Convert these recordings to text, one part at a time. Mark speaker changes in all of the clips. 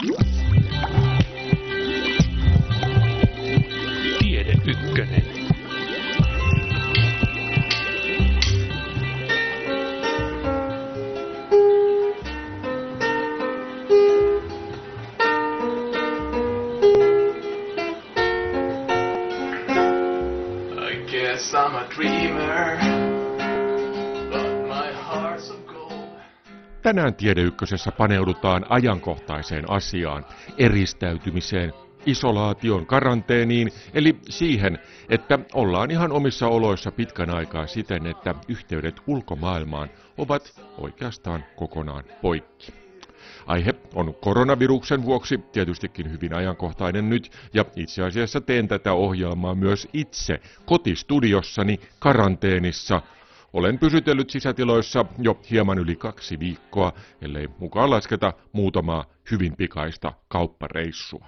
Speaker 1: Tiede
Speaker 2: Tänään Tiedeykkösessä paneudutaan ajankohtaiseen asiaan, eristäytymiseen, isolaation, karanteeniin, eli siihen, että ollaan ihan omissa oloissa pitkän aikaa siten, että yhteydet ulkomaailmaan ovat oikeastaan kokonaan poikki. Aihe on koronaviruksen vuoksi tietystikin hyvin ajankohtainen nyt, ja itse asiassa teen tätä ohjelmaa myös itse kotistudiossani karanteenissa. Olen pysytellyt sisätiloissa jo hieman yli kaksi viikkoa, ellei mukaan lasketa muutamaa hyvin pikaista kauppareissua.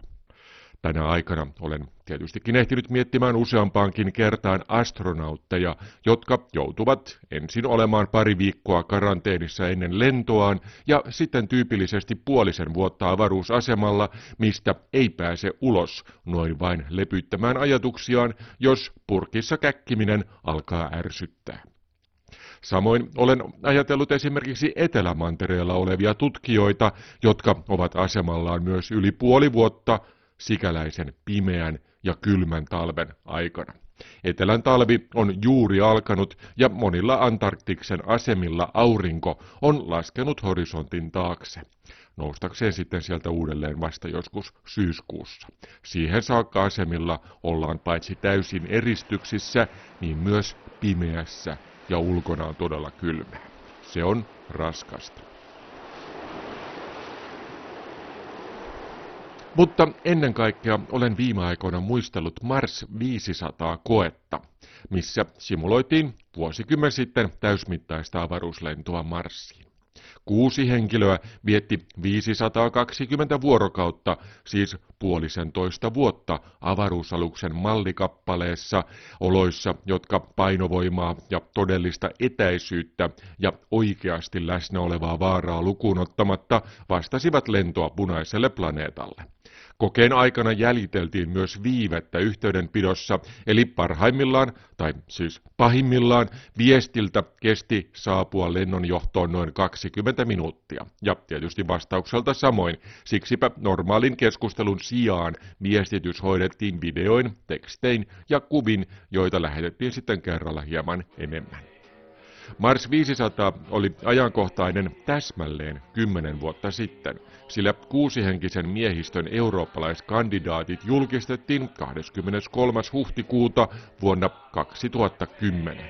Speaker 2: Tänä aikana olen tietystikin ehtinyt miettimään useampaankin kertaan astronautteja, jotka joutuvat ensin olemaan pari viikkoa karanteenissa ennen lentoaan ja sitten tyypillisesti puolisen vuotta avaruusasemalla, mistä ei pääse ulos noin vain lepyttämään ajatuksiaan, jos purkissa käkkiminen alkaa ärsyttää. Samoin olen ajatellut esimerkiksi Etelämantereella olevia tutkijoita, jotka ovat asemallaan myös yli puoli vuotta sikäläisen pimeän ja kylmän talven aikana. Etelän talvi on juuri alkanut ja monilla Antarktiksen asemilla aurinko on laskenut horisontin taakse, noustakseen sitten sieltä uudelleen vasta joskus syyskuussa. Siihen saakka asemilla ollaan paitsi täysin eristyksissä, niin myös pimeässä ja ulkona on todella kylmää. Se on raskasta. Mutta ennen kaikkea olen viime aikoina muistellut Mars 500 koetta, missä simuloitiin vuosikymmen sitten täysmittaista avaruuslentoa Marsiin. Kuusi henkilöä vietti 520 vuorokautta, siis puolisentoista vuotta avaruusaluksen mallikappaleessa, oloissa, jotka painovoimaa ja todellista etäisyyttä ja oikeasti läsnä olevaa vaaraa lukuun ottamatta vastasivat lentoa punaiselle planeetalle. Kokeen aikana jäljiteltiin myös viivettä yhteydenpidossa, eli parhaimmillaan, tai siis pahimmillaan, viestiltä kesti saapua lennonjohtoon noin 20 minuuttia. Ja tietysti vastaukselta samoin, siksipä normaalin keskustelun sijaan viestitys hoidettiin videoin, tekstein ja kuvin, joita lähetettiin sitten kerralla hieman enemmän. Mars 500 oli ajankohtainen täsmälleen kymmenen vuotta sitten, sillä kuusihenkisen miehistön eurooppalaiskandidaatit julkistettiin 23. huhtikuuta vuonna 2010.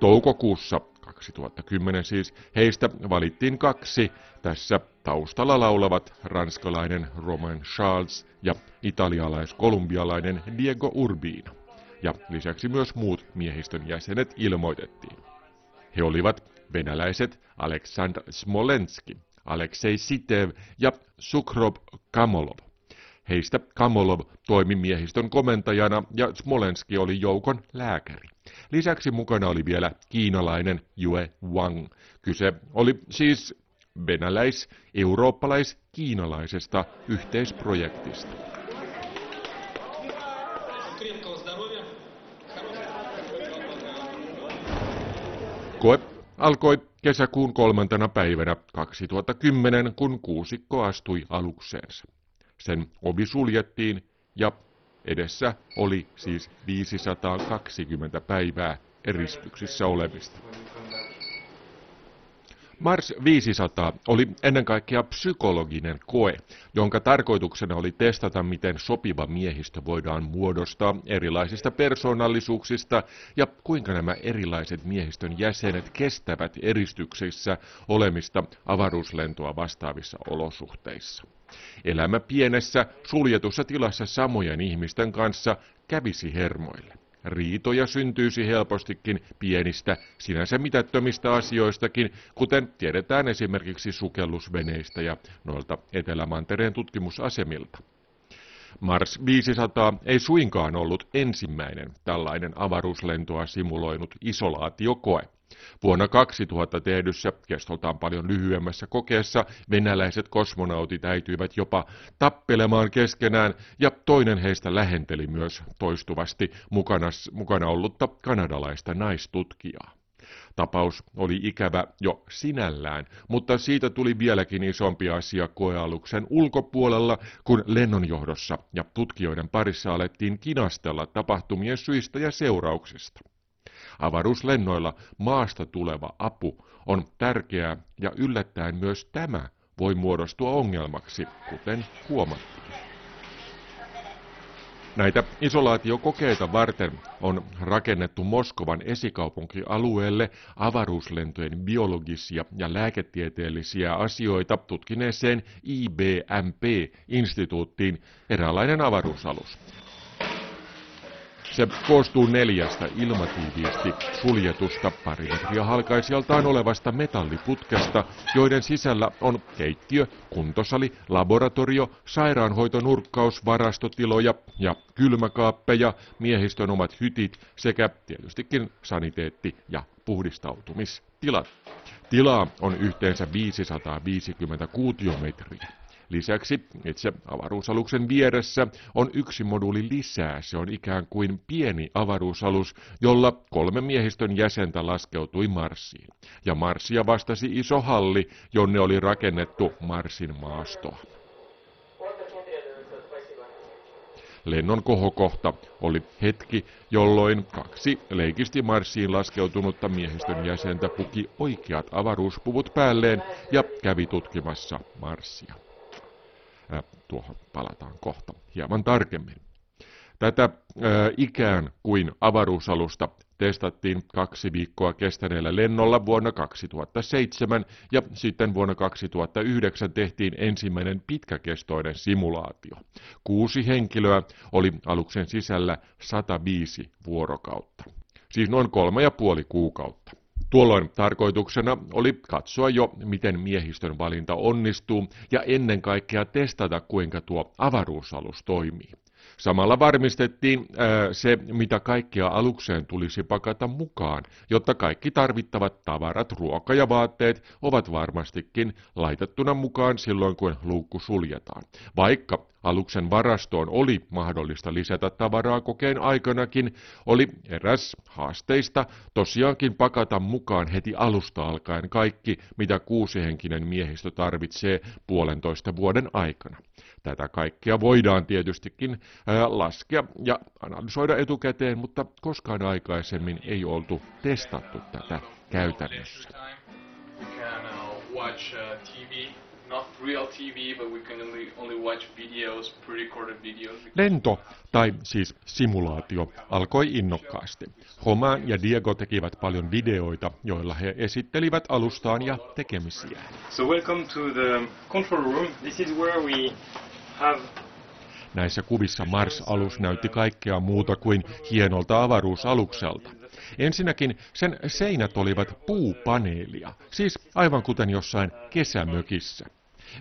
Speaker 2: Toukokuussa 2010 siis heistä valittiin kaksi, tässä taustalla laulavat ranskalainen Romain Charles ja italialais-kolumbialainen Diego Urbino ja lisäksi myös muut miehistön jäsenet ilmoitettiin. He olivat venäläiset Aleksandr Smolenski, Aleksei Sitev ja Sukrob Kamolov. Heistä Kamolov toimi miehistön komentajana ja Smolenski oli joukon lääkäri. Lisäksi mukana oli vielä kiinalainen Yue Wang. Kyse oli siis venäläis-eurooppalais-kiinalaisesta yhteisprojektista. Koe alkoi kesäkuun kolmantena päivänä 2010, kun kuusikko astui alukseensa. Sen ovi suljettiin ja edessä oli siis 520 päivää eristyksissä olemista. Mars 500 oli ennen kaikkea psykologinen koe, jonka tarkoituksena oli testata, miten sopiva miehistö voidaan muodostaa erilaisista persoonallisuuksista ja kuinka nämä erilaiset miehistön jäsenet kestävät eristyksissä olemista avaruuslentoa vastaavissa olosuhteissa. Elämä pienessä, suljetussa tilassa samojen ihmisten kanssa kävisi hermoille. Riitoja syntyisi helpostikin pienistä, sinänsä mitättömistä asioistakin, kuten tiedetään esimerkiksi sukellusveneistä ja noilta Etelämantereen tutkimusasemilta. Mars 500 ei suinkaan ollut ensimmäinen tällainen avaruuslentoa simuloinut isolaatiokoe. Vuonna 2000 tehdyssä kestoltaan paljon lyhyemmässä kokeessa venäläiset kosmonautit äityivät jopa tappelemaan keskenään ja toinen heistä lähenteli myös toistuvasti mukana, mukana ollutta kanadalaista naistutkijaa. Tapaus oli ikävä jo sinällään, mutta siitä tuli vieläkin isompi asia koealuksen ulkopuolella, kun lennonjohdossa ja tutkijoiden parissa alettiin kinastella tapahtumien syistä ja seurauksista. Avaruuslennoilla maasta tuleva apu on tärkeää ja yllättäen myös tämä voi muodostua ongelmaksi, kuten huomattiin. Näitä isolaatiokokeita varten on rakennettu Moskovan esikaupunkialueelle avaruuslentojen biologisia ja lääketieteellisiä asioita tutkineeseen IBMP-instituuttiin eräänlainen avaruusalus. Se koostuu neljästä ilmatiiviisti suljetusta pari metriä halkaisijaltaan olevasta metalliputkesta, joiden sisällä on keittiö, kuntosali, laboratorio, sairaanhoitonurkkaus, varastotiloja ja kylmäkaappeja, miehistön omat hytit sekä tietystikin saniteetti- ja puhdistautumistilat. Tilaa on yhteensä 550 kuutiometriä. Lisäksi itse avaruusaluksen vieressä on yksi moduuli lisää. Se on ikään kuin pieni avaruusalus, jolla kolme miehistön jäsentä laskeutui Marsiin. Ja Marsia vastasi iso halli, jonne oli rakennettu Marsin maastoa. Lennon kohokohta oli hetki, jolloin kaksi leikisti Marsiin laskeutunutta miehistön jäsentä puki oikeat avaruuspuvut päälleen ja kävi tutkimassa Marsia. Tuohon palataan kohta hieman tarkemmin. Tätä äh, ikään kuin avaruusalusta testattiin kaksi viikkoa kestäneellä lennolla vuonna 2007 ja sitten vuonna 2009 tehtiin ensimmäinen pitkäkestoinen simulaatio. Kuusi henkilöä oli aluksen sisällä 105 vuorokautta, siis noin kolme ja puoli kuukautta. Tuolloin tarkoituksena oli katsoa jo, miten miehistön valinta onnistuu ja ennen kaikkea testata, kuinka tuo avaruusalus toimii. Samalla varmistettiin ää, se, mitä kaikkea alukseen tulisi pakata mukaan, jotta kaikki tarvittavat tavarat, ruoka ja vaatteet ovat varmastikin laitettuna mukaan silloin, kun luukku suljetaan. Vaikka aluksen varastoon oli mahdollista lisätä tavaraa kokeen aikanakin, oli eräs haasteista tosiaankin pakata mukaan heti alusta alkaen kaikki, mitä kuusihenkinen miehistö tarvitsee puolentoista vuoden aikana. Tätä kaikkea voidaan tietystikin laskea ja analysoida etukäteen, mutta koskaan aikaisemmin ei oltu testattu tätä käytännössä. Lento, tai siis simulaatio, alkoi innokkaasti. Homan ja Diego tekivät paljon videoita, joilla he esittelivät alustaan ja tekemisiä. So welcome to the control room. This is where we Näissä kuvissa Mars-alus näytti kaikkea muuta kuin hienolta avaruusalukselta. Ensinnäkin sen seinät olivat puupaneelia, siis aivan kuten jossain kesämökissä.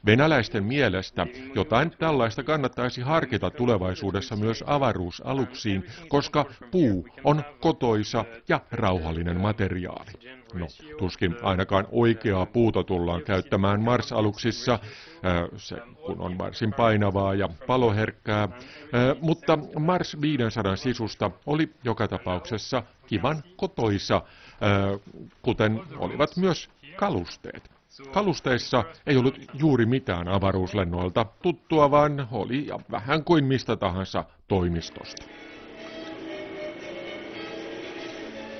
Speaker 2: Venäläisten mielestä jotain tällaista kannattaisi harkita tulevaisuudessa myös avaruusaluksiin, koska puu on kotoisa ja rauhallinen materiaali. No, tuskin ainakaan oikeaa puuta tullaan käyttämään Mars-aluksissa, se kun on varsin painavaa ja paloherkkää, mutta Mars 500 sisusta oli joka tapauksessa kivan kotoisa, kuten olivat myös kalusteet. Kalusteissa ei ollut juuri mitään avaruuslennoilta tuttua, vaan oli vähän kuin mistä tahansa toimistosta.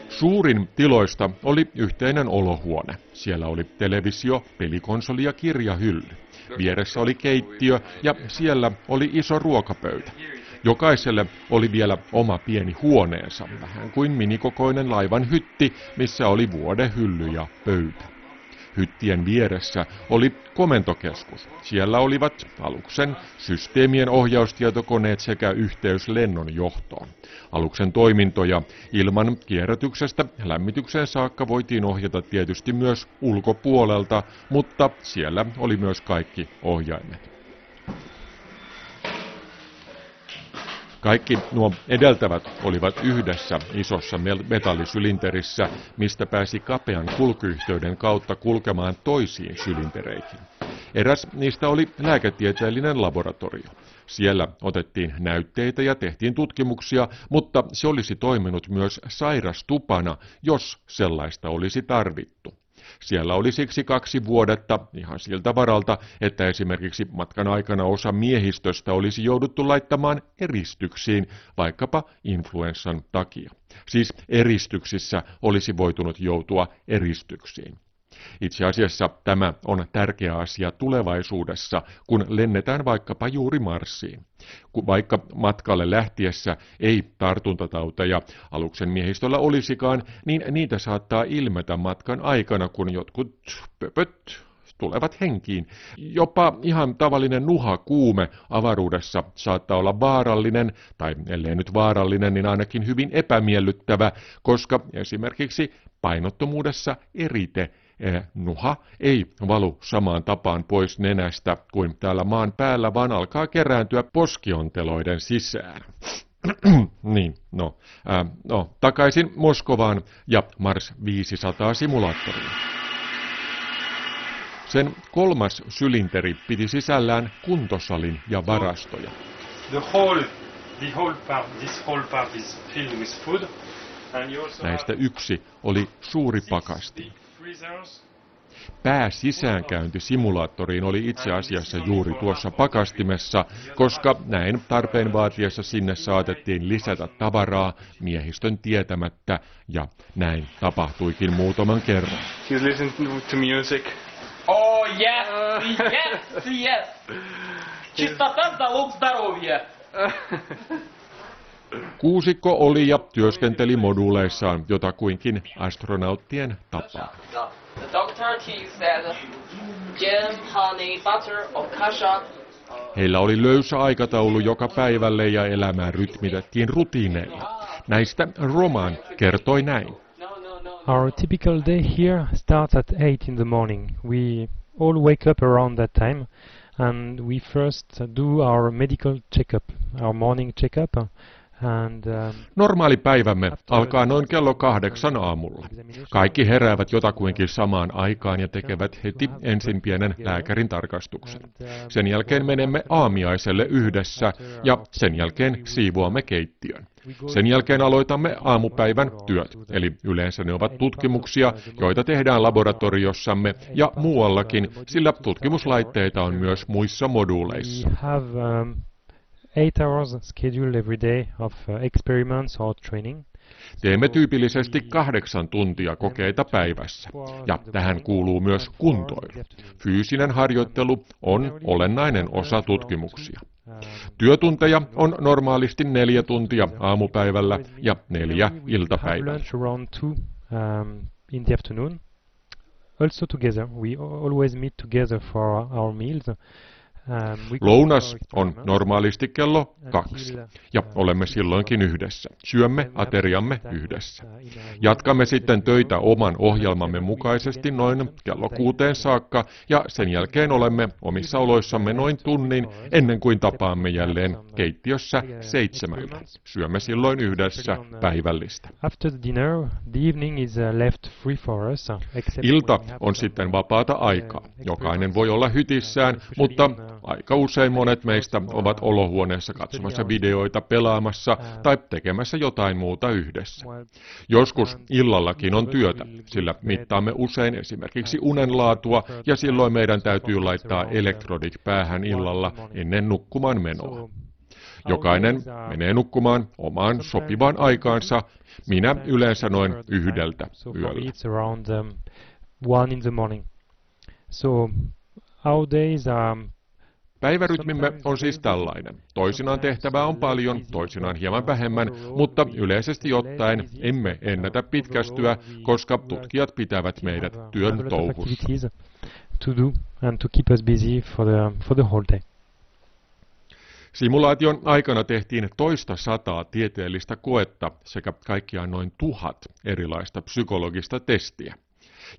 Speaker 2: Suurin tiloista oli yhteinen olohuone. Siellä oli televisio, pelikonsoli ja kirjahylly. Vieressä oli keittiö ja siellä oli iso ruokapöytä. Jokaiselle oli vielä oma pieni huoneensa, vähän kuin minikokoinen laivan hytti, missä oli vuodehylly ja pöytä. Hyttien vieressä oli komentokeskus. Siellä olivat aluksen systeemien ohjaustietokoneet sekä yhteys lennon johtoon. Aluksen toimintoja ilman kierrätyksestä lämmitykseen saakka voitiin ohjata tietysti myös ulkopuolelta, mutta siellä oli myös kaikki ohjaimet. Kaikki nuo edeltävät olivat yhdessä isossa metallisylinterissä, mistä pääsi kapean kulkuyhteyden kautta kulkemaan toisiin sylintereihin. Eräs niistä oli lääketieteellinen laboratorio. Siellä otettiin näytteitä ja tehtiin tutkimuksia, mutta se olisi toiminut myös sairastupana, jos sellaista olisi tarvittu. Siellä oli siksi kaksi vuodetta ihan siltä varalta, että esimerkiksi matkan aikana osa miehistöstä olisi jouduttu laittamaan eristyksiin, vaikkapa influenssan takia. Siis eristyksissä olisi voitunut joutua eristyksiin. Itse asiassa tämä on tärkeä asia tulevaisuudessa, kun lennetään vaikkapa juuri Marsiin. Vaikka matkalle lähtiessä ei tartuntatauteja aluksen miehistöllä olisikaan, niin niitä saattaa ilmetä matkan aikana, kun jotkut pöpöt tulevat henkiin. Jopa ihan tavallinen nuhakuume avaruudessa saattaa olla vaarallinen, tai ellei nyt vaarallinen, niin ainakin hyvin epämiellyttävä, koska esimerkiksi painottomuudessa erite nuha ei valu samaan tapaan pois nenästä kuin täällä maan päällä, vaan alkaa kerääntyä poskionteloiden sisään. niin, no, ää, no, takaisin Moskovaan ja Mars 500 simulaattoriin. Sen kolmas sylinteri piti sisällään kuntosalin ja varastoja.
Speaker 3: The whole, the whole part, this whole part is filled with food.
Speaker 2: Näistä yksi oli suuri pakasti. Pääsisäänkäynti simulaattoriin oli itse asiassa juuri tuossa pakastimessa, koska näin tarpeen vaatiessa sinne saatettiin lisätä tavaraa miehistön tietämättä, ja näin tapahtuikin muutaman kerran.
Speaker 4: He's listening to music.
Speaker 5: Oh yes, yes, yes. Чистота залог здоровья.
Speaker 2: Kuusikko oli ja työskenteli moduuleissaan jotakuinkin astronauttien tapaa. Heillä oli löysä aikataulu joka päivälle ja elämää rytmitettiin rutiineilla. Näistä Roman kertoi näin.
Speaker 6: Our typical day here starts at 8 in the morning. We all wake up around that time and we first do our medical checkup, our morning checkup. And, um,
Speaker 2: Normaali päivämme alkaa noin kello kahdeksan aamulla. Kaikki heräävät jotakuinkin samaan aikaan ja tekevät heti ensin pienen lääkärin tarkastuksen. Sen jälkeen menemme aamiaiselle yhdessä ja sen jälkeen siivoamme keittiön. Sen jälkeen aloitamme aamupäivän työt, eli yleensä ne ovat tutkimuksia, joita tehdään laboratoriossamme ja muuallakin, sillä tutkimuslaitteita on myös muissa moduuleissa.
Speaker 6: Um, eight hours scheduled every day of uh, experiments or training.
Speaker 2: Teemme tyypillisesti kahdeksan tuntia kokeita päivässä, ja tähän kuuluu myös kuntoilu. Fyysinen harjoittelu on olennainen osa tutkimuksia. Työtunteja on normaalisti neljä tuntia aamupäivällä ja neljä iltapäivällä.
Speaker 6: Also together, we always meet together for our meals.
Speaker 2: Ähm, Lounas on normaalisti kello kaksi, ja olemme silloinkin yhdessä. Syömme ateriamme yhdessä. Jatkamme sitten töitä oman ohjelmamme mukaisesti noin kello kuuteen saakka, ja sen jälkeen olemme omissa oloissamme noin tunnin ennen kuin tapaamme jälleen keittiössä seitsemältä. Syömme silloin yhdessä päivällistä. Ilta on sitten vapaata aikaa. Jokainen voi olla hytissään, mutta Aika usein monet meistä ovat olohuoneessa katsomassa videoita, pelaamassa tai tekemässä jotain muuta yhdessä. Joskus illallakin on työtä, sillä mittaamme usein esimerkiksi unenlaatua ja silloin meidän täytyy laittaa elektrodit päähän illalla ennen nukkumaan menoa. Jokainen menee nukkumaan omaan sopivaan aikaansa, minä yleensä noin yhdeltä yöllä. So our days are Päivärytmimme on siis tällainen. Toisinaan tehtävää on paljon, toisinaan hieman vähemmän, mutta yleisesti ottaen emme ennätä pitkästyä, koska tutkijat pitävät meidät työn touhussa. Simulaation aikana tehtiin toista sataa tieteellistä koetta sekä kaikkiaan noin tuhat erilaista psykologista testiä.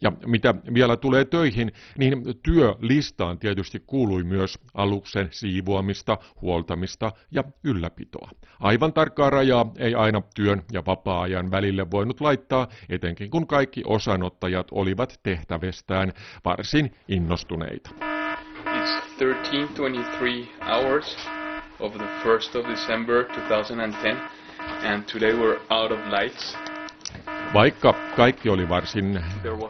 Speaker 2: Ja mitä vielä tulee töihin, niin työlistaan tietysti kuului myös aluksen siivoamista, huoltamista ja ylläpitoa. Aivan tarkkaa rajaa ei aina työn ja vapaa-ajan välille voinut laittaa, etenkin kun kaikki osanottajat olivat tehtävestään varsin innostuneita.
Speaker 4: It's 13:23 hours of the 1st of December 2010, and today we're out of lights.
Speaker 2: Vaikka kaikki oli varsin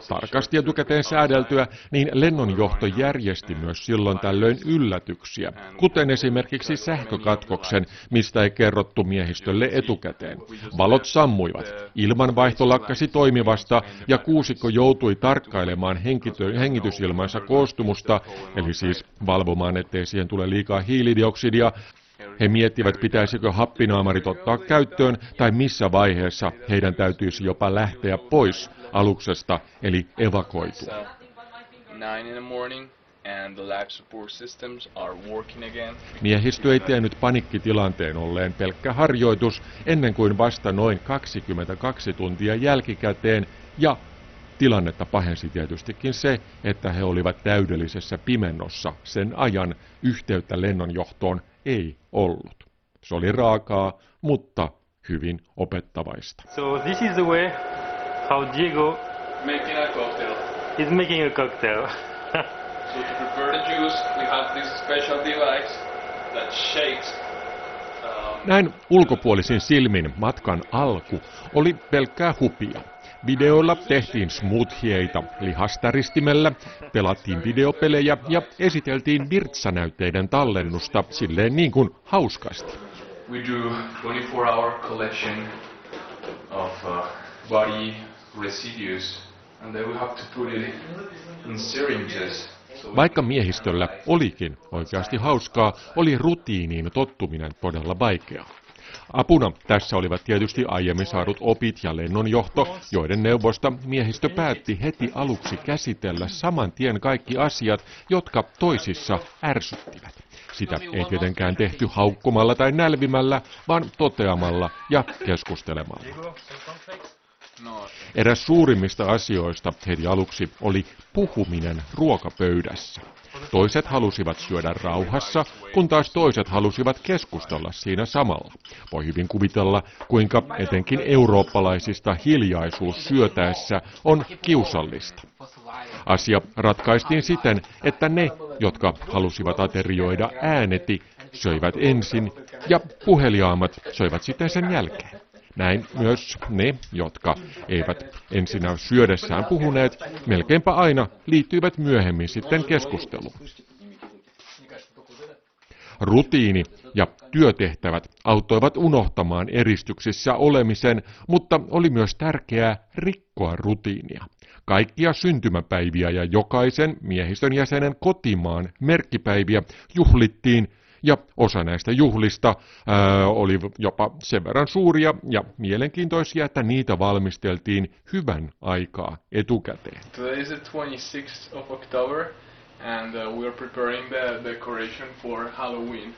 Speaker 2: tarkasti etukäteen säädeltyä, niin lennonjohto järjesti myös silloin tällöin yllätyksiä, kuten esimerkiksi sähkökatkoksen, mistä ei kerrottu miehistölle etukäteen. Valot sammuivat, ilmanvaihto lakkasi toimivasta ja kuusikko joutui tarkkailemaan hengitysilmansa koostumusta, eli siis valvomaan, ettei siihen tule liikaa hiilidioksidia, he miettivät, pitäisikö happinaamarit ottaa käyttöön tai missä vaiheessa heidän täytyisi jopa lähteä pois aluksesta, eli evakoitua. Miehistö ei tiennyt panikkitilanteen olleen pelkkä harjoitus ennen kuin vasta noin 22 tuntia jälkikäteen ja Tilannetta pahensi tietystikin se, että he olivat täydellisessä pimennossa sen ajan yhteyttä lennonjohtoon ei ollut. Se oli raakaa, mutta hyvin opettavaista.
Speaker 3: So this is the way how Diego
Speaker 4: Making a cocktail.
Speaker 3: is making a cocktail.
Speaker 4: So to prepare the juice, we have this special device that shakes.
Speaker 2: Näin ulkopuolisin silmin matkan alku oli pelkkää hupia. Videoilla tehtiin smoothieita lihastäristimellä, pelattiin videopelejä ja esiteltiin virtsanäytteiden tallennusta silleen niin kuin hauskasti.
Speaker 4: we do 24-hour collection of uh, body residues, and then we have to put it in syringes.
Speaker 2: Vaikka miehistöllä olikin oikeasti hauskaa, oli rutiiniin tottuminen todella vaikeaa. Apuna tässä olivat tietysti aiemmin saadut opit ja lennonjohto, joiden neuvosta miehistö päätti heti aluksi käsitellä saman tien kaikki asiat, jotka toisissa ärsyttivät. Sitä ei tietenkään tehty haukkumalla tai nälvimällä, vaan toteamalla ja keskustelemalla. Eräs suurimmista asioista heti aluksi oli puhuminen ruokapöydässä. Toiset halusivat syödä rauhassa, kun taas toiset halusivat keskustella siinä samalla. Voi hyvin kuvitella, kuinka etenkin eurooppalaisista hiljaisuus syötäessä on kiusallista. Asia ratkaistiin siten, että ne, jotka halusivat aterioida ääneti, söivät ensin ja puheliaammat söivät sitten sen jälkeen. Näin myös ne, jotka eivät ensinnä syödessään puhuneet, melkeinpä aina liittyivät myöhemmin sitten keskusteluun. Rutiini ja työtehtävät auttoivat unohtamaan eristyksissä olemisen, mutta oli myös tärkeää rikkoa rutiinia. Kaikkia syntymäpäiviä ja jokaisen miehistön jäsenen kotimaan merkkipäiviä juhlittiin ja osa näistä juhlista ää, oli jopa sen verran suuria ja mielenkiintoisia, että niitä valmisteltiin hyvän aikaa etukäteen.
Speaker 4: today is the 26th of October, and uh, we are preparing the decoration for Halloween.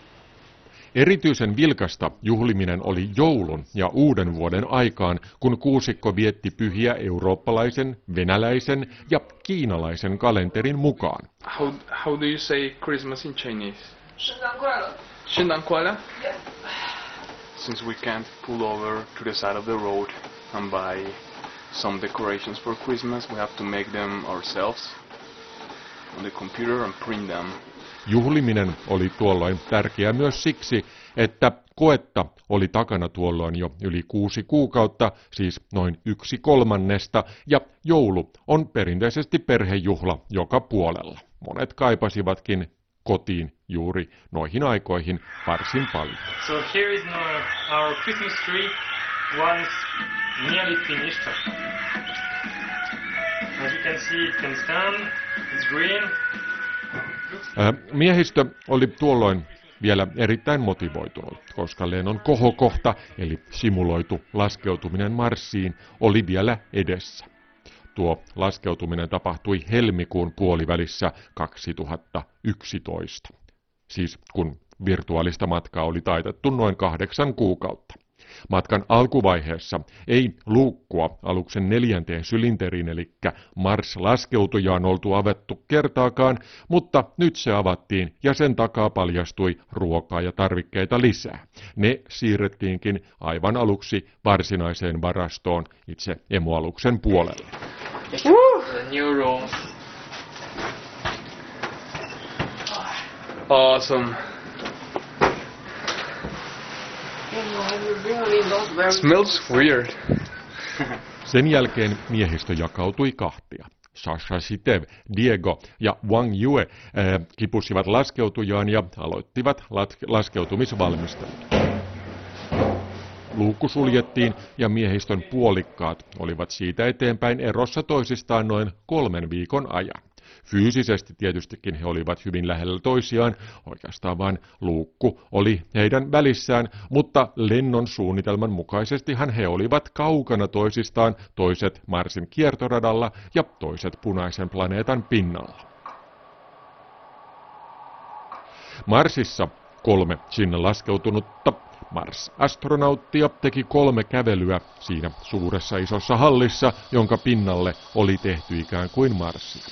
Speaker 2: Erityisen vilkasta juhliminen oli joulun ja uuden vuoden aikaan, kun kuusikko vietti pyhiä eurooppalaisen, venäläisen ja kiinalaisen kalenterin mukaan.
Speaker 4: How how do you say Christmas in Chinese?
Speaker 5: 圣诞快乐。
Speaker 4: Shindankwala?
Speaker 5: Yes.
Speaker 4: Since we can't pull over to the side of the road and buy some decorations for Christmas, we have to make them ourselves on the computer and print them.
Speaker 2: Juhliminen oli tuolloin tärkeä myös siksi, että koetta oli takana tuolloin jo yli kuusi kuukautta, siis noin yksi kolmannesta, ja joulu on perinteisesti perhejuhla joka puolella. Monet kaipasivatkin kotiin juuri noihin aikoihin varsin paljon.
Speaker 3: So here is our, our Christmas tree, once nearly finished. As you can see, it can stand. It's green.
Speaker 2: Ää, Miehistö oli tuolloin vielä erittäin motivoitunut, koska lennon kohokohta, eli simuloitu laskeutuminen Marsiin, oli vielä edessä. Tuo laskeutuminen tapahtui helmikuun puolivälissä 2011, siis kun virtuaalista matkaa oli taitettu noin kahdeksan kuukautta. Matkan alkuvaiheessa ei luukkua aluksen neljänteen sylinteriin eli Mars-laskeutujaan oltu avettu kertaakaan, mutta nyt se avattiin ja sen takaa paljastui ruokaa ja tarvikkeita lisää. Ne siirrettiinkin aivan aluksi varsinaiseen varastoon itse emoaluksen puolelle.
Speaker 3: The new room.
Speaker 4: Awesome. Smells weird.
Speaker 2: Sen jälkeen miehistö jakautui kahtia. Sasha Sitev, Diego ja Wang Yue äh, kipusivat laskeutujaan ja aloittivat laskeutumisvalmistelut. Luukku suljettiin ja miehistön puolikkaat olivat siitä eteenpäin erossa toisistaan noin kolmen viikon ajan. Fyysisesti tietystikin he olivat hyvin lähellä toisiaan, oikeastaan vain luukku oli heidän välissään, mutta lennon suunnitelman mukaisestihan he olivat kaukana toisistaan, toiset Marsin kiertoradalla ja toiset punaisen planeetan pinnalla. Marsissa kolme sinne laskeutunutta Mars-astronauttia teki kolme kävelyä siinä suuressa isossa hallissa, jonka pinnalle oli tehty ikään kuin Marsia.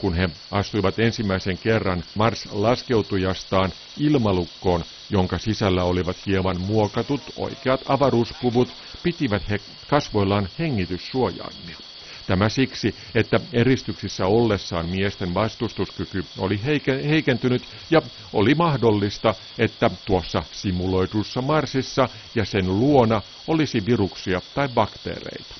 Speaker 2: kun he astuivat ensimmäisen kerran Mars-laskeutujastaan ilmalukkoon, jonka sisällä olivat hieman muokatut oikeat avaruuspuvut, pitivät he kasvoillaan hengityssuojaimia. Tämä siksi, että eristyksissä ollessaan miesten vastustuskyky oli heikentynyt ja oli mahdollista, että tuossa simuloidussa Marsissa ja sen luona olisi viruksia tai bakteereita.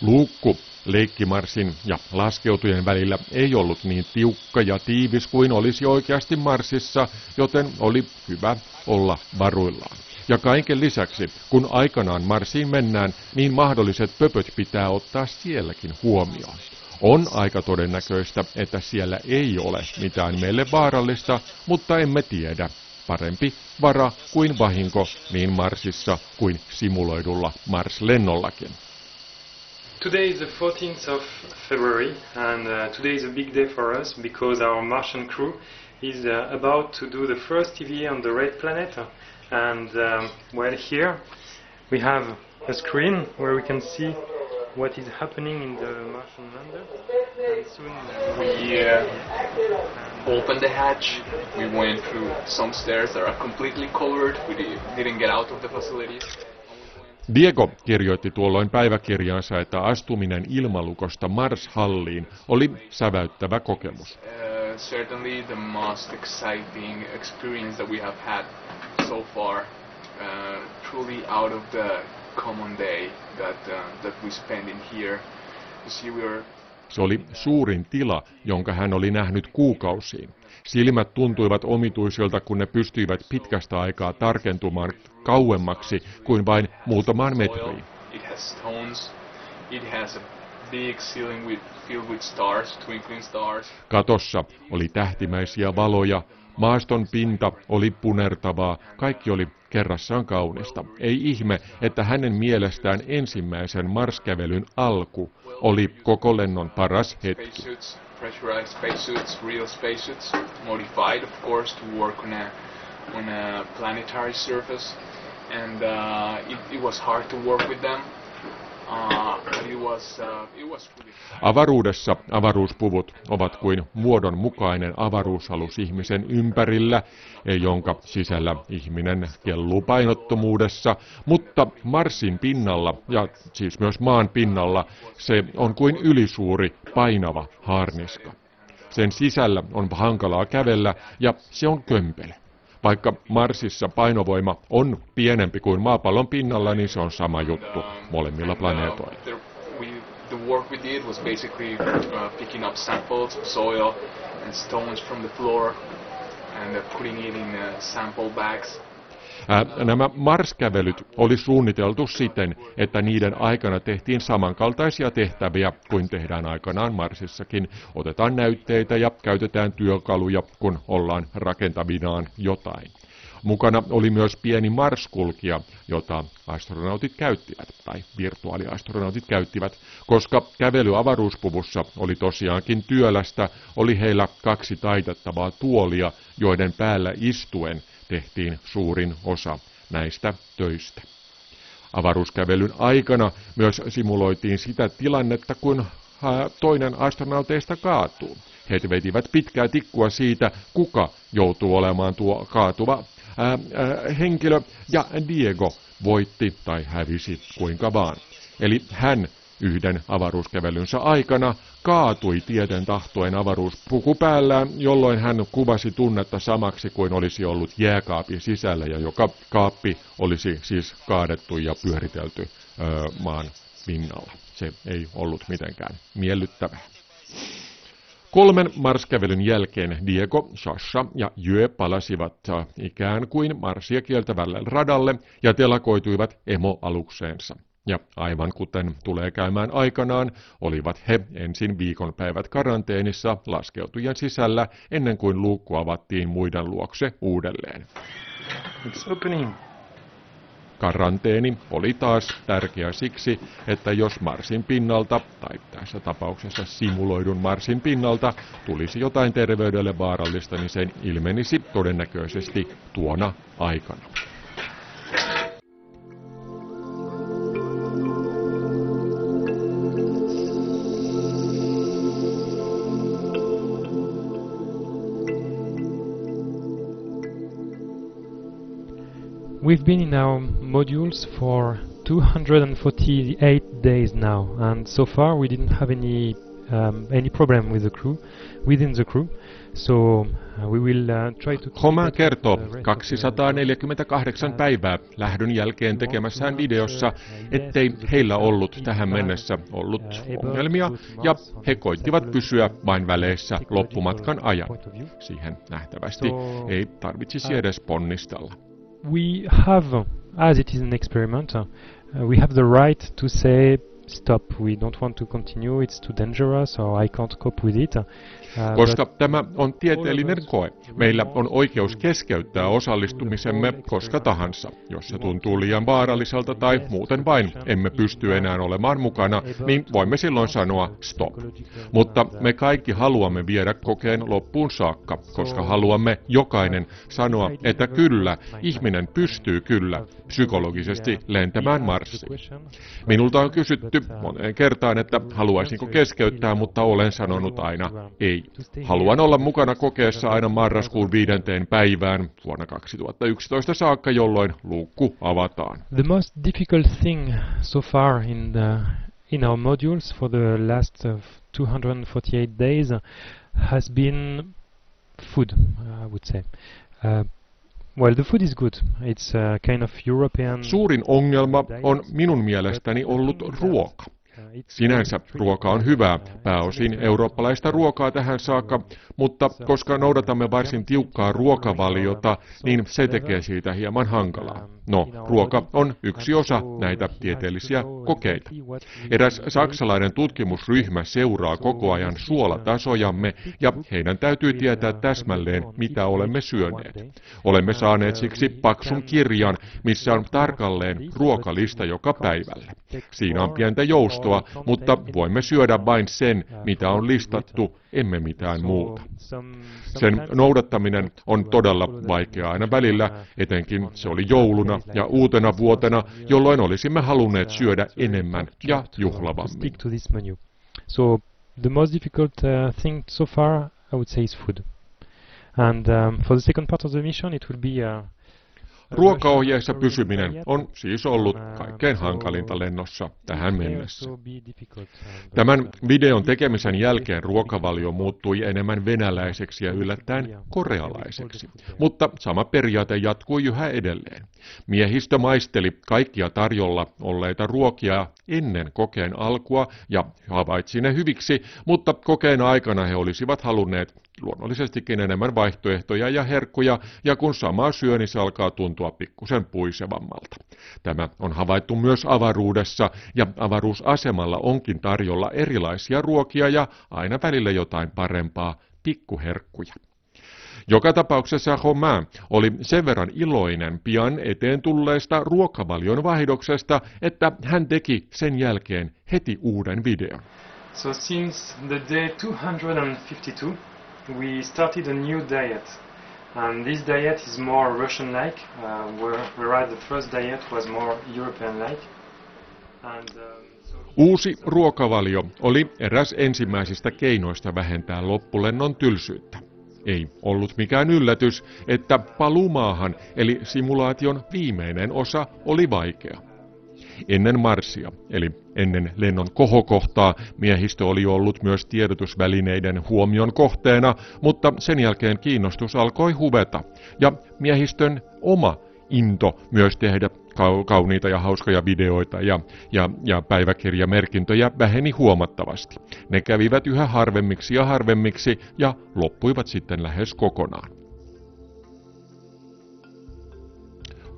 Speaker 2: Luukku Leikkimarsin ja laskeutujen välillä ei ollut niin tiukka ja tiivis kuin olisi oikeasti Marsissa, joten oli hyvä olla varuillaan. Ja kaiken lisäksi, kun aikanaan Marsiin mennään, niin mahdolliset pöpöt pitää ottaa sielläkin huomioon. On aika todennäköistä, että siellä ei ole mitään meille vaarallista, mutta emme tiedä. Parempi vara kuin vahinko niin Marsissa kuin simuloidulla Mars-lennollakin.
Speaker 3: Today is the 14th of February, and uh, today is a big day for us because our Martian crew is uh, about to do the first TVA on the red planet. And um, well, here we have a screen where we can see what is happening in the Martian lander. And soon uh,
Speaker 4: We uh, opened the hatch. We went through some stairs that are completely covered. We didn't get out of the facility.
Speaker 2: Diego kirjoitti tuolloin päiväkirjaansa, että astuminen ilmalukosta Mars-halliin oli säväyttävä kokemus.
Speaker 4: Uh, certainly the most exciting experience that we have had so far. Uh, truly out of the common day that uh, that we spend in here. You see, we are
Speaker 2: Se oli suurin tila, jonka hän oli nähnyt kuukausiin. Silmät tuntuivat omituisilta, kun ne pystyivät pitkästä aikaa tarkentumaan kauemmaksi kuin vain muutamaan metriin.
Speaker 4: It has stones. It has a big ceiling with filled with stars, twinkling stars.
Speaker 2: Katossa oli tähtimäisiä valoja, maaston pinta oli punertavaa, kaikki oli kerrassaan kaunista. Ei ihme, että hänen mielestään ensimmäisen marskävelyn alku oli koko lennon paras hetki.
Speaker 4: Spacesuits, pressurized spacesuits, real spacesuits, modified of course to work on a on a planetary surface, and uh, it, it was hard to work with them.
Speaker 2: Avaruudessa avaruuspuvut ovat kuin muodonmukainen avaruusalus ihmisen ympärillä, eh, jonka sisällä ihminen kelluu painottomuudessa, mutta Marsin pinnalla ja siis myös maan pinnalla se on kuin ylisuuri painava haarniska. Sen sisällä on hankalaa kävellä ja se on kömpelö. Vaikka Marsissa painovoima on pienempi kuin maapallon pinnalla, niin se on sama juttu molemmilla planeetoilla.
Speaker 4: the work we did was basically uh, picking up samples of soil and stones from the floor and uh, putting it in uh, sample bags.
Speaker 2: Nämä Mars-kävelyt oli suunniteltu siten, että niiden aikana tehtiin samankaltaisia tehtäviä kuin tehdään aikanaan Marsissakin. Otetaan näytteitä ja käytetään työkaluja, kun ollaan rakentavinaan jotain. Mukana oli myös pieni marskulkija, jota astronautit käyttivät, tai virtuaaliastronautit käyttivät, koska kävely avaruuspuvussa oli tosiaankin työlästä, oli heillä kaksi taitettavaa tuolia, joiden päällä istuen tehtiin suurin osa näistä töistä. Avaruuskävelyn aikana myös simuloitiin sitä tilannetta, kun toinen astronauteista kaatuu. He vetivät pitkää tikkua siitä, kuka joutuu olemaan tuo kaatuva ää, ää, henkilö, ja Diego voitti tai hävisi kuinka vaan. Eli hän yhden avaruuskävelynsä aikana kaatui tieten tahtoen avaruuspuku päällään, jolloin hän kuvasi tunnetta samaksi kuin olisi ollut jääkaapin sisällä ja joka kaappi olisi siis kaadettu ja pyöritelty ö, maan pinnalla. Se ei ollut mitenkään miellyttävää. Kolmen marskävelyn jälkeen Diego, Sasha ja Jö palasivat ikään kuin marsia kieltävälle radalle ja telakoituivat emoalukseensa. Ja aivan kuten tulee käymään aikanaan, olivat he ensin viikonpäivät karanteenissa laskeutujen sisällä ennen kuin luukku avattiin muiden luokse uudelleen.
Speaker 3: It's opening.
Speaker 2: Karanteeni oli taas tärkeä siksi, että jos Marsin pinnalta, tai tässä tapauksessa simuloidun Marsin pinnalta, tulisi jotain terveydelle vaarallista, niin sen ilmenisi todennäköisesti tuona aikana.
Speaker 6: We've been in our modules for 248 days now, and so far we didn't have any um, any problem with the crew, within the crew. So uh, we will uh, try to.
Speaker 2: Homa kertoo 248 päivää lähdön jälkeen tekemässään videossa, ettei heillä ollut tähän mennessä ollut ongelmia ja he koittivat pysyä vain väleissä loppumatkan ajan. Siihen nähtävästi ei tarvitsisi edes ponnistella.
Speaker 6: We have, as it is an experiment, uh, we have the right to say stop, we don't want to continue, it's too dangerous, or I can't cope with it.
Speaker 2: Koska tämä on tieteellinen koe, meillä on oikeus keskeyttää osallistumisemme koska tahansa. Jos se tuntuu liian vaaralliselta tai muuten vain emme pysty enää olemaan mukana, niin voimme silloin sanoa stop. Mutta me kaikki haluamme viedä kokeen loppuun saakka, koska haluamme jokainen sanoa, että kyllä, ihminen pystyy kyllä psykologisesti lentämään Marsiin. Minulta on kysytty moneen kertaan, että haluaisinko keskeyttää, mutta olen sanonut aina ei. Haluan olla mukana kokeessa aina marraskuun viidenteen päivään vuonna 2011 saakka, jolloin luukku avataan.
Speaker 6: The most difficult thing so far in, the, in our modules for the last uh, 248 days has been food, I would say. Uh, Well, the food is good. It's a kind of European...
Speaker 2: Suurin ongelma on minun mielestäni ollut ruoka. Sinänsä ruoka on hyvää, pääosin eurooppalaista ruokaa tähän saakka, mutta koska noudatamme varsin tiukkaa ruokavaliota, niin se tekee siitä hieman hankalaa. No, ruoka on yksi osa näitä tieteellisiä kokeita. Eräs saksalainen tutkimusryhmä seuraa koko ajan suolatasojamme ja heidän täytyy tietää täsmälleen, mitä olemme syöneet. Olemme saaneet siksi paksun kirjan, missä on tarkalleen ruokalista joka päivälle. Siinä on pientä joustoa, mutta voimme syödä vain sen, mitä on listattu, emme mitään muuta. Sen noudattaminen on todella vaikeaa aina välillä, etenkin se oli jouluna ja uutena vuotena, jolloin olisimme halunneet syödä enemmän ja juhlavammin.
Speaker 6: So the most difficult uh, thing so far, I would say, is food. And um, for the second part of the mission, it will be uh,
Speaker 2: Ruokaohjeissa pysyminen on siis ollut kaikkein hankalinta lennossa tähän mennessä. Tämän videon tekemisen jälkeen ruokavalio muuttui enemmän venäläiseksi ja yllättäen korealaiseksi, mutta sama periaate jatkui yhä edelleen. Miehistö maisteli kaikkia tarjolla olleita ruokia ennen kokeen alkua ja havaitsi ne hyviksi, mutta kokeen aikana he olisivat halunneet luonnollisestikin enemmän vaihtoehtoja ja herkkuja, ja kun sama syö, niin se alkaa tuntua pikkusen puisevammalta. Tämä on havaittu myös avaruudessa, ja avaruusasemalla onkin tarjolla erilaisia ruokia ja aina välillä jotain parempaa, pikkuherkkuja. Joka tapauksessa Romain oli sen verran iloinen pian eteen tulleesta ruokavalion vaihdoksesta, että hän teki sen jälkeen heti uuden videon.
Speaker 3: So since the day 252, we started a new diet. And this diet is more Russian-like, uh, whereas the first diet was more European-like. And, um,
Speaker 2: Uusi ruokavalio oli eräs ensimmäisistä keinoista vähentää loppulennon tylsyyttä. Ei ollut mikään yllätys, että palumaahan eli simulaation viimeinen osa oli vaikea. Ennen Marsia, eli ennen lennon kohokohtaa, miehistö oli ollut myös tiedotusvälineiden huomion kohteena, mutta sen jälkeen kiinnostus alkoi huveta, ja miehistön oma into myös tehdä kauniita ja hauskoja videoita ja, ja, ja päiväkirjamerkintöjä väheni huomattavasti. Ne kävivät yhä harvemmiksi ja harvemmiksi ja loppuivat sitten lähes kokonaan.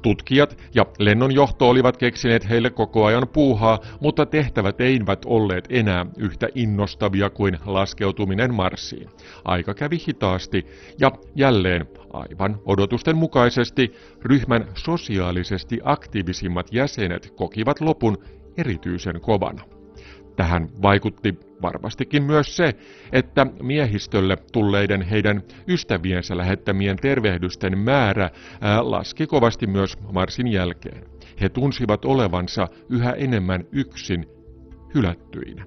Speaker 2: Tutkijat ja lennonjohto olivat keksineet heille koko ajan puuhaa, mutta tehtävät eivät olleet enää yhtä innostavia kuin laskeutuminen Marsiin. Aika kävi hitaasti ja jälleen aivan odotusten mukaisesti ryhmän sosiaalisesti aktiivisimmat jäsenet kokivat lopun erityisen kovana. Tähän vaikutti varmastikin myös se, että miehistölle tulleiden heidän ystäviensä lähettämien tervehdysten määrä ää, laski kovasti myös Marsin jälkeen. He tunsivat olevansa yhä enemmän yksin hylättyinä.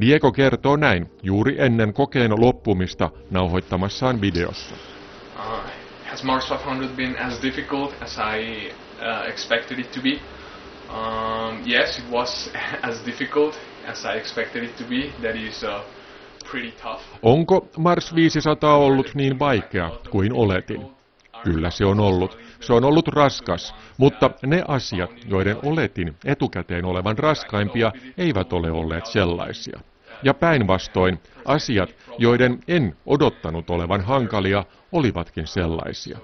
Speaker 2: Diego kertoo näin juuri ennen kokeen loppumista nauhoittamassaan videossa.
Speaker 4: Uh, has Mars 500 been as difficult as I uh, expected it to be? Um, yes, it was as difficult as I expected it to be. That is uh, pretty tough.
Speaker 2: Onko Mars 500 ollut niin vaikea kuin oletin? Kyllä se on ollut. Se on ollut raskas, mutta ne asiat, joiden oletin etukäteen olevan raskaimpia, eivät ole olleet sellaisia. Ja päinvastoin, asiat, joiden en odottanut olevan hankalia, olivatkin sellaisia.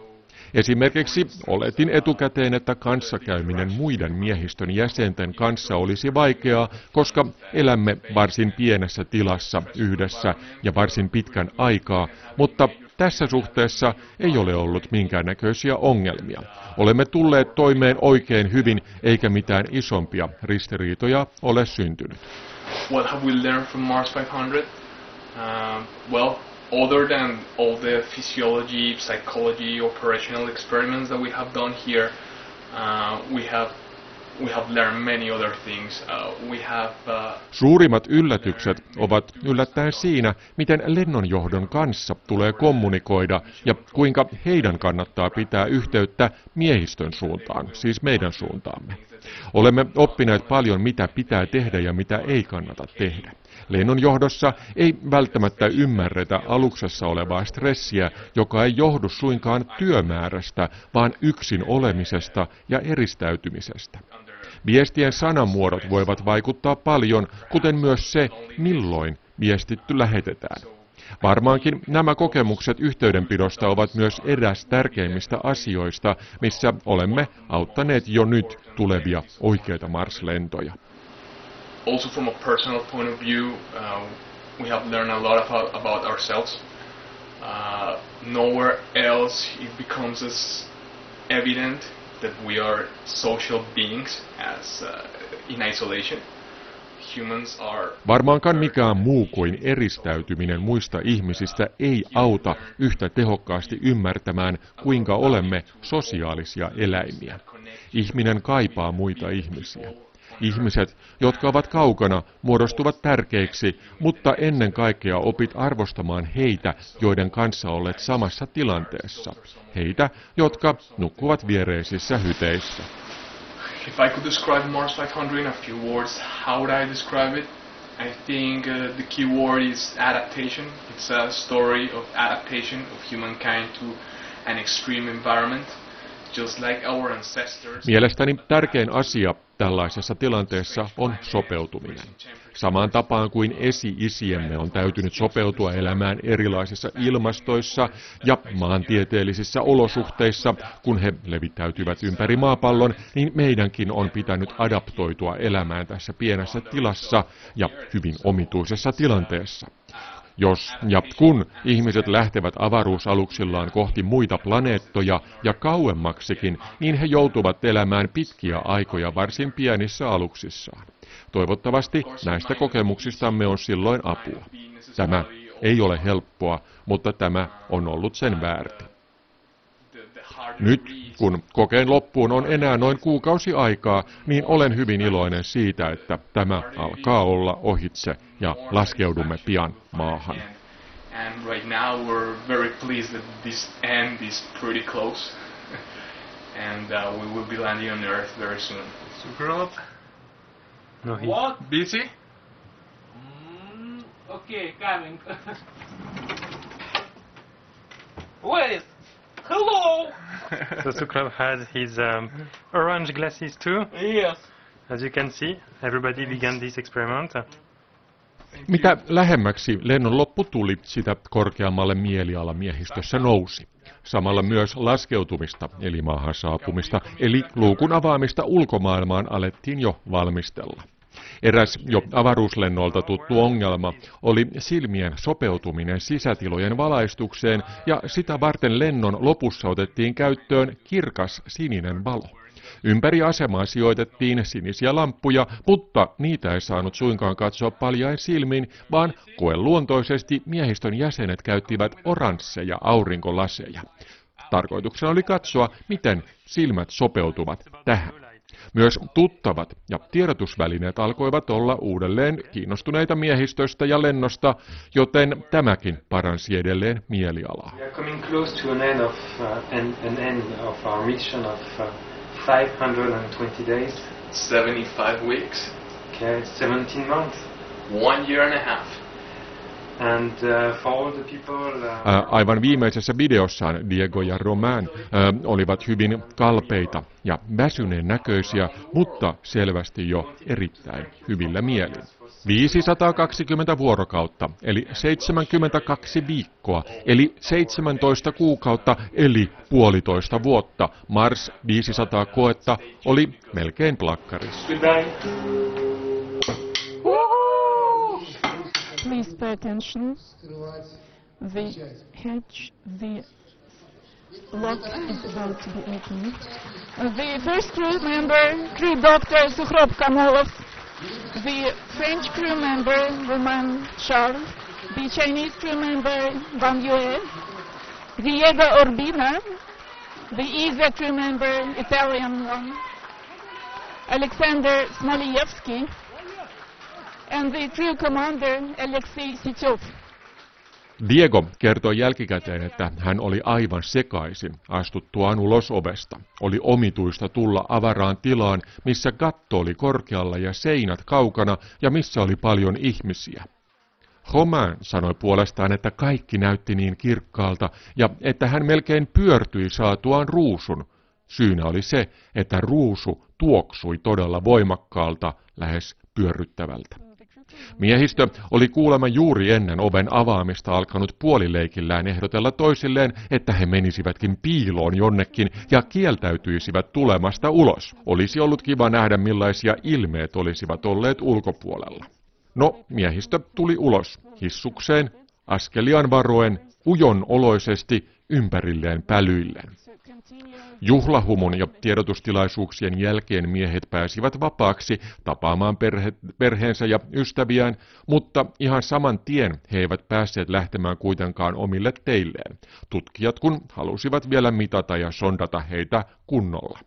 Speaker 2: Esimerkiksi oletin etukäteen, että kanssakäyminen muiden miehistön jäsenten kanssa olisi vaikeaa, koska elämme varsin pienessä tilassa yhdessä ja varsin pitkän aikaa, mutta tässä suhteessa ei ole ollut minkäännäköisiä ongelmia. Olemme tulleet toimeen oikein hyvin, eikä mitään isompia ristiriitoja ole syntynyt.
Speaker 4: What have we learned from Mars 500? Uh, well, other than all the physiology, psychology, operational experiments that we have done here, uh, we have
Speaker 2: Suurimmat yllätykset ovat yllättäen siinä, miten lennonjohdon kanssa tulee kommunikoida ja kuinka heidän kannattaa pitää yhteyttä miehistön suuntaan, siis meidän suuntaamme. Olemme oppineet paljon, mitä pitää tehdä ja mitä ei kannata tehdä. Lennonjohdossa ei välttämättä ymmärretä aluksessa olevaa stressiä, joka ei johdu suinkaan työmäärästä, vaan yksin olemisesta ja eristäytymisestä. Viestien sanamuodot voivat vaikuttaa paljon, kuten myös se, milloin viestitty lähetetään. Varmaankin nämä kokemukset yhteydenpidosta ovat myös eräs tärkeimmistä asioista, missä olemme auttaneet jo nyt tulevia oikeita Mars-lentoja.
Speaker 4: also from a personal point of view, uh, we have learned a lot about, about ourselves. Uh, nowhere else it becomes as evident that we are social beings as uh, in isolation.
Speaker 2: Varmaankaan mikään muu kuin eristäytyminen muista ihmisistä ei auta yhtä tehokkaasti ymmärtämään, kuinka olemme sosiaalisia eläimiä. Ihminen kaipaa muita ihmisiä. Ihmiset, jotka ovat kaukana, muodostuvat tärkeiksi, mutta ennen kaikkea opit arvostamaan heitä, joiden kanssa olet samassa tilanteessa. Heitä, jotka nukkuvat viereisissä hyteissä.
Speaker 4: If I could describe Mars 500 in a few words, how would I describe it? I think uh, the key word is adaptation. It's a story of adaptation of humankind to an extreme environment.
Speaker 2: Mielestäni tärkein asia tällaisessa tilanteessa on sopeutuminen. Samaan tapaan kuin esi-isiemme on täytynyt sopeutua elämään erilaisissa ilmastoissa ja maantieteellisissä olosuhteissa, kun he levittäytyvät ympäri maapallon, niin meidänkin on pitänyt adaptoitua elämään tässä pienessä tilassa ja hyvin omituisessa tilanteessa. Jos ja kun ihmiset lähtevät avaruusaluksillaan kohti muita planeettoja ja kauemmaksikin, niin he joutuvat elämään pitkiä aikoja varsin pienissä aluksissaan. Toivottavasti näistä kokemuksistamme on silloin apua. Tämä ei ole helppoa, mutta tämä on ollut sen väärti. Nyt, kun kokeen loppuun on enää noin kuukausi aikaa, niin olen hyvin iloinen siitä, että tämä alkaa olla ohitse ja laskeudumme pian maahan.
Speaker 4: And right now we're very pleased that this end is pretty close. and uh, we will be landing on Earth very soon.
Speaker 1: Super up.
Speaker 3: No, he,
Speaker 1: What? Busy?
Speaker 7: Mm, okay, coming. Wait. Hello.
Speaker 3: so Sukrab has his um, orange glasses too.
Speaker 7: Yes.
Speaker 3: As you can see, everybody began this experiment.
Speaker 2: Mitä lähemmäksi lennon loppu tuli, sitä korkeammalle mieliala miehistössä nousi. Samalla myös laskeutumista, eli maahan saapumista, eli luukun avaamista ulkomaailmaan alettiin jo valmistella. Eräs jo avaruuslennolta tuttu ongelma oli silmien sopeutuminen sisätilojen valaistukseen ja sitä varten lennon lopussa otettiin käyttöön kirkas sininen valo. Ympäri asemaa sijoitettiin sinisiä lamppuja, mutta niitä ei saanut suinkaan katsoa paljain silmin, vaan koeluontoisesti miehistön jäsenet käyttivät oransseja aurinkolaseja. Tarkoituksena oli katsoa, miten silmät sopeutuvat tähän. Myös tuttavat ja tiedotusvälineet alkoivat olla uudelleen kiinnostuneita miehistöstä ja lennosta, joten tämäkin paransi edelleen mielialaa.
Speaker 3: We are coming close to an end of uh, an, an end of our mission of uh, 520 days.
Speaker 4: 75 weeks,
Speaker 3: Okay, 17 months.
Speaker 4: one year and a half.
Speaker 2: Aivan viimeisessä videossaan Diego ja Roman ää, olivat hyvin kalpeita ja väsyneen näköisiä, mutta selvästi jo erittäin hyvillä mielin. 520 vuorokautta, eli 72 viikkoa, eli 17 kuukautta, eli puolitoista vuotta. Mars 500 koetta oli melkein plakkarissa.
Speaker 8: Please pay attention. The hatch, the lock is about to be opened. Uh, the first crew member, crew doctor Sukhrop Kamolov, the French crew member, Roman Charles, the Chinese crew member, Wang Yue, Diego Urbina, the ESA crew member, Italian one, Alexander Smolievsky, and the crew commander Alexei Sityov.
Speaker 2: Diego kertoi jälkikäteen, että hän oli aivan sekaisin astuttuaan ulos ovesta. Oli omituista tulla avaraan tilaan, missä katto oli korkealla ja seinät kaukana ja missä oli paljon ihmisiä. Romain sanoi puolestaan, että kaikki näytti niin kirkkaalta ja että hän melkein pyörtyi saatuaan ruusun. Syynä oli se, että ruusu tuoksui todella voimakkaalta, lähes pyörryttävältä. Miehistö oli kuulemma juuri ennen oven avaamista alkanut puolileikillään ehdotella toisilleen, että he menisivätkin piiloon jonnekin ja kieltäytyisivät tulemasta ulos. Olisi ollut kiva nähdä millaisia ilmeet olisivat olleet ulkopuolella. No, miehistö tuli ulos hissukseen, askeliaan varoen, ujon oloisesti, ympärilleen pälyilleen. Juhlahumun ja tiedotustilaisuuksien jälkeen miehet pääsivät vapaaksi tapaamaan perhe, perheensä ja ystäviään, mutta ihan saman tien he eivät päässeet lähtemään kuitenkaan omille teilleen. Tutkijat kun halusivat vielä mitata ja sondata heitä kunnolla.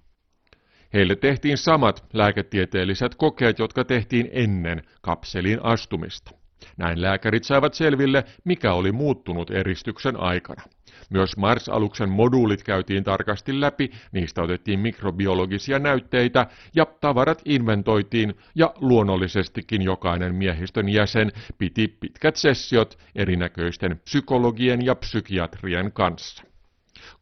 Speaker 2: Heille tehtiin samat lääketieteelliset kokeet, jotka tehtiin ennen kapseliin astumista. Näin lääkärit saivat selville, mikä oli muuttunut eristyksen aikana. Myös Mars-aluksen moduulit käytiin tarkasti läpi, niistä otettiin mikrobiologisia näytteitä ja tavarat inventoitiin ja luonnollisestikin jokainen miehistön jäsen piti pitkät sessiot erinäköisten psykologien ja psykiatrien kanssa.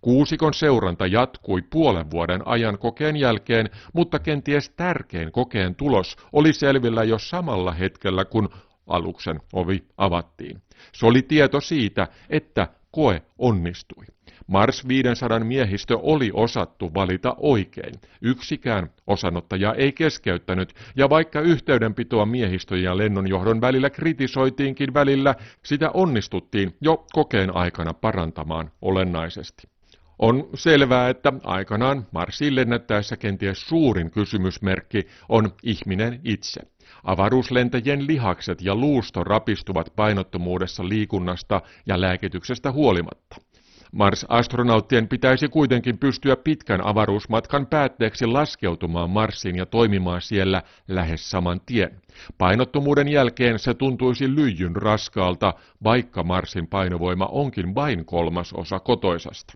Speaker 2: Kuusikon seuranta jatkui puolen vuoden ajan kokeen jälkeen, mutta kenties tärkein kokeen tulos oli selvillä jo samalla hetkellä, kun aluksen ovi avattiin. Se oli tieto siitä, että koe onnistui. Mars 500 miehistö oli osattu valita oikein. Yksikään osanottaja ei keskeyttänyt, ja vaikka yhteydenpitoa miehistöjen ja lennonjohdon välillä kritisoitiinkin välillä, sitä onnistuttiin jo kokeen aikana parantamaan olennaisesti. On selvää, että aikanaan Marsiin lennättäessä kenties suurin kysymysmerkki on ihminen itse. Avaruuslentäjien lihakset ja luusto rapistuvat painottomuudessa liikunnasta ja lääkityksestä huolimatta. Mars-astronauttien pitäisi kuitenkin pystyä pitkän avaruusmatkan päätteeksi laskeutumaan Marsiin ja toimimaan siellä lähes saman tien. Painottomuuden jälkeen se tuntuisi lyijyn raskaalta, vaikka Marsin painovoima onkin vain kolmasosa kotoisasta.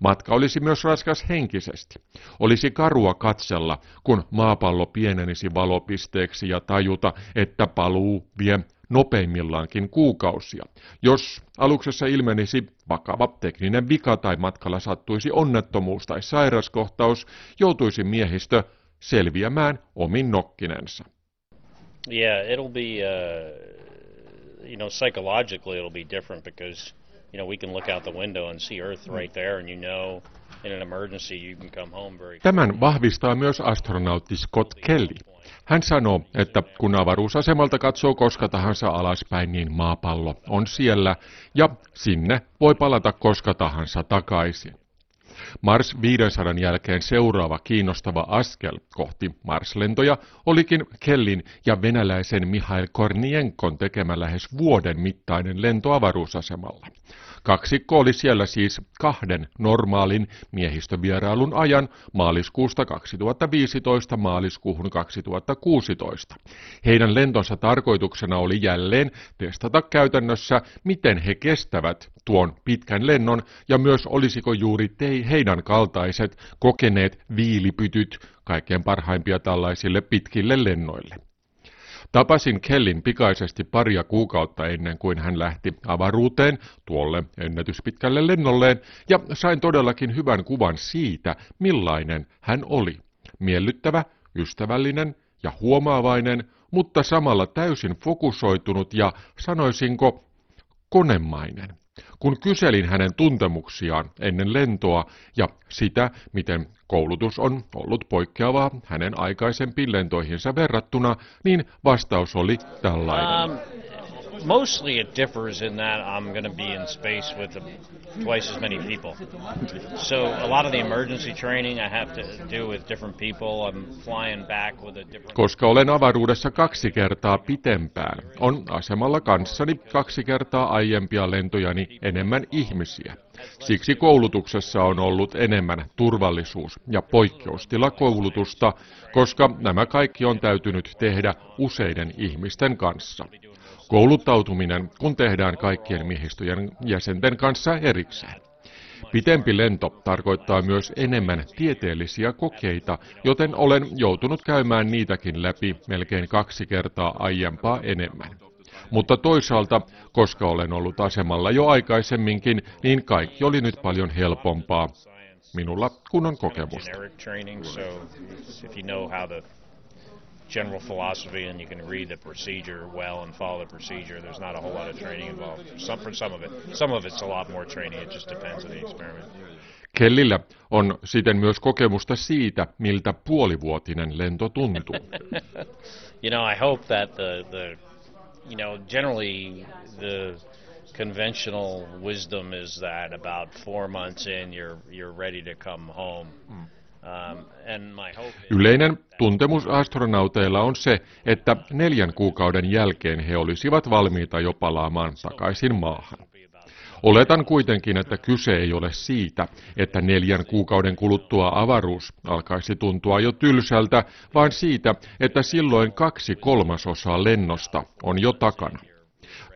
Speaker 2: Matka olisi myös raskas henkisesti. Olisi karua katsella, kun maapallo pienenisi valopisteeksi ja tajuta, että paluu vie nopeimmillaankin kuukausia. Jos aluksessa ilmenisi vakava tekninen vika tai matkalla sattuisi onnettomuus tai sairaskohtaus, joutuisi miehistö selviämään omin nokkinensa.
Speaker 9: Yeah, it'll be, uh, you know, psychologically it'll be different because you know, we can look out the window and see Earth right there, and you know, in an emergency you can come home very
Speaker 2: Tämän vahvistaa myös astronautti Scott Kelly. Hän sanoo, että kun avaruusasemalta katsoo koska tahansa alaspäin, niin maapallo on siellä ja sinne voi palata koska tahansa takaisin. Mars 500 jälkeen seuraava kiinnostava askel kohti Mars-lentoja olikin Kellin ja venäläisen Mihail Kornienkon tekemä lähes vuoden mittainen lento avaruusasemalla. Kaksikko oli siellä siis kahden normaalin miehistövierailun ajan maaliskuusta 2015 maaliskuuhun 2016. Heidän lentonsa tarkoituksena oli jälleen testata käytännössä, miten he kestävät tuon pitkän lennon ja myös olisiko juuri te, heidän kaltaiset kokeneet viilipytyt kaikkein parhaimpia tällaisille pitkille lennoille. Tapasin Kellin pikaisesti paria kuukautta ennen kuin hän lähti avaruuteen tuolle ennätyspitkälle lennolleen ja sain todellakin hyvän kuvan siitä, millainen hän oli. Miellyttävä, ystävällinen ja huomaavainen, mutta samalla täysin fokusoitunut ja sanoisinko konemainen. Kun kyselin hänen tuntemuksiaan ennen lentoa ja sitä, miten koulutus on ollut poikkeavaa hänen aikaisempiin lentoihinsa verrattuna, niin vastaus oli tällainen. Um,
Speaker 9: mostly it differs in that I'm going to be in space with twice as many people. So a lot of the emergency training I have to do with different people. I'm flying back with a different...
Speaker 2: Koska olen avaruudessa kaksi kertaa pitempään, on asemalla kanssani kaksi kertaa aiempia lentojani enemmän ihmisiä. Siksi koulutuksessa on ollut enemmän turvallisuus- ja poikkeustilakoulutusta, koska nämä kaikki on täytynyt tehdä useiden ihmisten kanssa. Kouluttautuminen, kun tehdään kaikkien miehistöjen jäsenten kanssa erikseen. Pitempi lento tarkoittaa myös enemmän tieteellisiä kokeita, joten olen joutunut käymään niitäkin läpi melkein kaksi kertaa aiempaa enemmän. Mutta toisaalta, koska olen ollut asemalla jo aikaisemminkin, niin kaikki oli nyt paljon helpompaa. Minulla kun on kokemusta
Speaker 9: general philosophy and you can read the procedure well and follow the procedure. There's not a whole lot of training involved. Some, for some of it. Some of it's a lot more training. It just depends on the experiment.
Speaker 2: Kellillä on siten myös kokemusta siitä, miltä puolivuotinen lento tuntuu.
Speaker 9: you know, I hope that the, the you know, generally the conventional wisdom is that about four months in, you're you're ready to come home. Mm.
Speaker 2: Um, Yleinen tuntemus astronauteilla on se, että neljän kuukauden jälkeen he olisivat valmiita jo palaamaan takaisin maahan. Oletan kuitenkin, että kyse ei ole siitä, että neljän kuukauden kuluttua avaruus alkaisi tuntua jo tylsältä, vaan siitä, että silloin kaksi kolmasosaa lennosta on jo takana.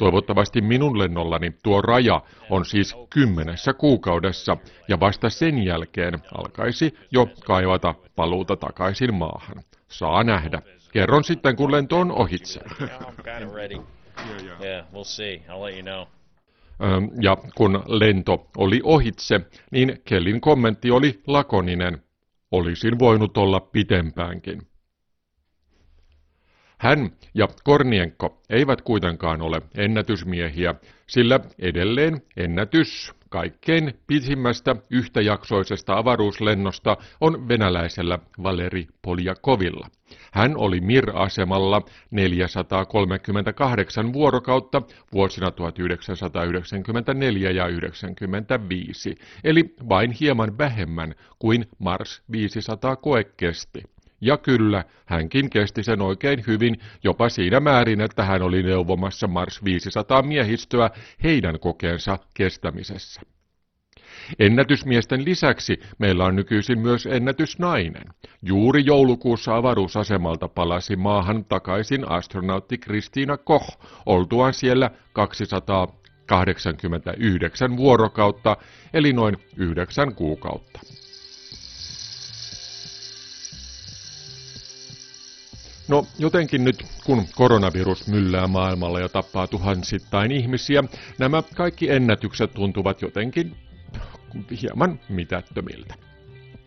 Speaker 2: Toivottavasti minun lennollani tuo raja on siis kymmenessä kuukaudessa ja vasta sen jälkeen alkaisi jo kaivata paluuta takaisin maahan. Saa nähdä. Kerron sitten, kun lento on ohitse. Ja kun lento oli ohitse, niin Kellin kommentti oli lakoninen. Olisin voinut olla pitempäänkin. Hän ja Kornienko eivät kuitenkaan ole ennätysmiehiä, sillä edelleen ennätys kaikkein pisimmästä yhtäjaksoisesta avaruuslennosta on venäläisellä Valeri Poljakovilla. Hän oli Mir-asemalla 438 vuorokautta vuosina 1994 ja 1995, eli vain hieman vähemmän kuin Mars 500 koe kesti. Ja kyllä, hänkin kesti sen oikein hyvin, jopa siinä määrin, että hän oli neuvomassa Mars 500 miehistöä heidän kokeensa kestämisessä. Ennätysmiesten lisäksi meillä on nykyisin myös ennätysnainen. Juuri joulukuussa avaruusasemalta palasi maahan takaisin astronautti Kristiina Koch, oltuaan siellä 289 vuorokautta, eli noin 9 kuukautta. No jotenkin nyt, kun koronavirus myllää maailmalla ja tappaa tuhansittain ihmisiä, nämä kaikki ennätykset tuntuvat jotenkin hieman mitättömiltä.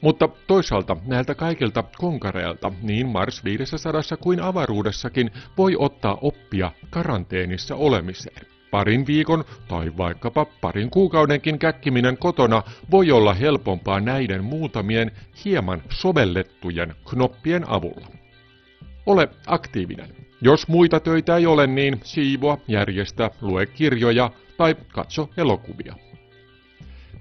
Speaker 2: Mutta toisaalta näiltä kaikilta konkareilta niin Mars 500 kuin avaruudessakin voi ottaa oppia karanteenissa olemiseen. Parin viikon tai vaikkapa parin kuukaudenkin käkkiminen kotona voi olla helpompaa näiden muutamien hieman sovellettujen knoppien avulla. Ole aktiivinen. Jos muita töitä ei ole, niin siivoa, järjestä, lue kirjoja tai katso elokuvia.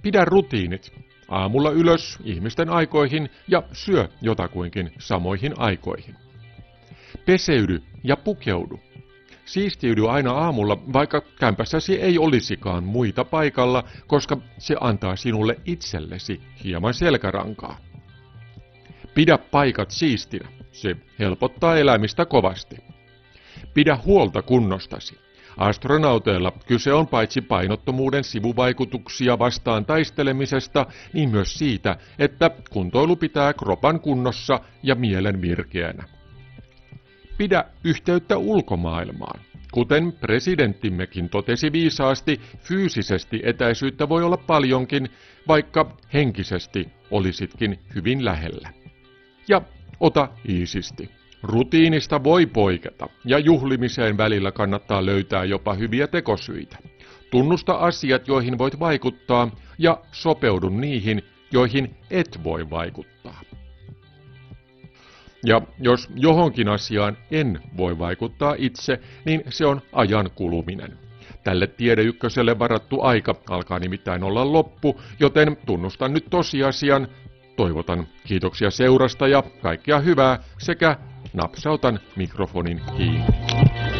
Speaker 2: Pidä rutiinit. Aamulla ylös ihmisten aikoihin ja syö jotakuinkin samoihin aikoihin. Peseydy ja pukeudu. Siistiydy aina aamulla, vaikka kämpässäsi ei olisikaan muita paikalla, koska se antaa sinulle itsellesi hieman selkärankaa. Pidä paikat siistinä. Se helpottaa elämistä kovasti. Pidä huolta kunnostasi. Astronauteilla kyse on paitsi painottomuuden sivuvaikutuksia vastaan taistelemisesta, niin myös siitä, että kuntoilu pitää kropan kunnossa ja mielen virkeänä. Pidä yhteyttä ulkomaailmaan. Kuten presidenttimmekin totesi viisaasti, fyysisesti etäisyyttä voi olla paljonkin, vaikka henkisesti olisitkin hyvin lähellä. Ja ota iisisti. Rutiinista voi poiketa, ja juhlimiseen välillä kannattaa löytää jopa hyviä tekosyitä. Tunnusta asiat, joihin voit vaikuttaa, ja sopeudu niihin, joihin et voi vaikuttaa. Ja jos johonkin asiaan en voi vaikuttaa itse, niin se on ajan kuluminen. Tälle tiedeykköselle varattu aika alkaa nimittäin olla loppu, joten tunnustan nyt tosiasian, toivotan kiitoksia seurasta ja kaikkea hyvää sekä napsautan mikrofonin kiinni.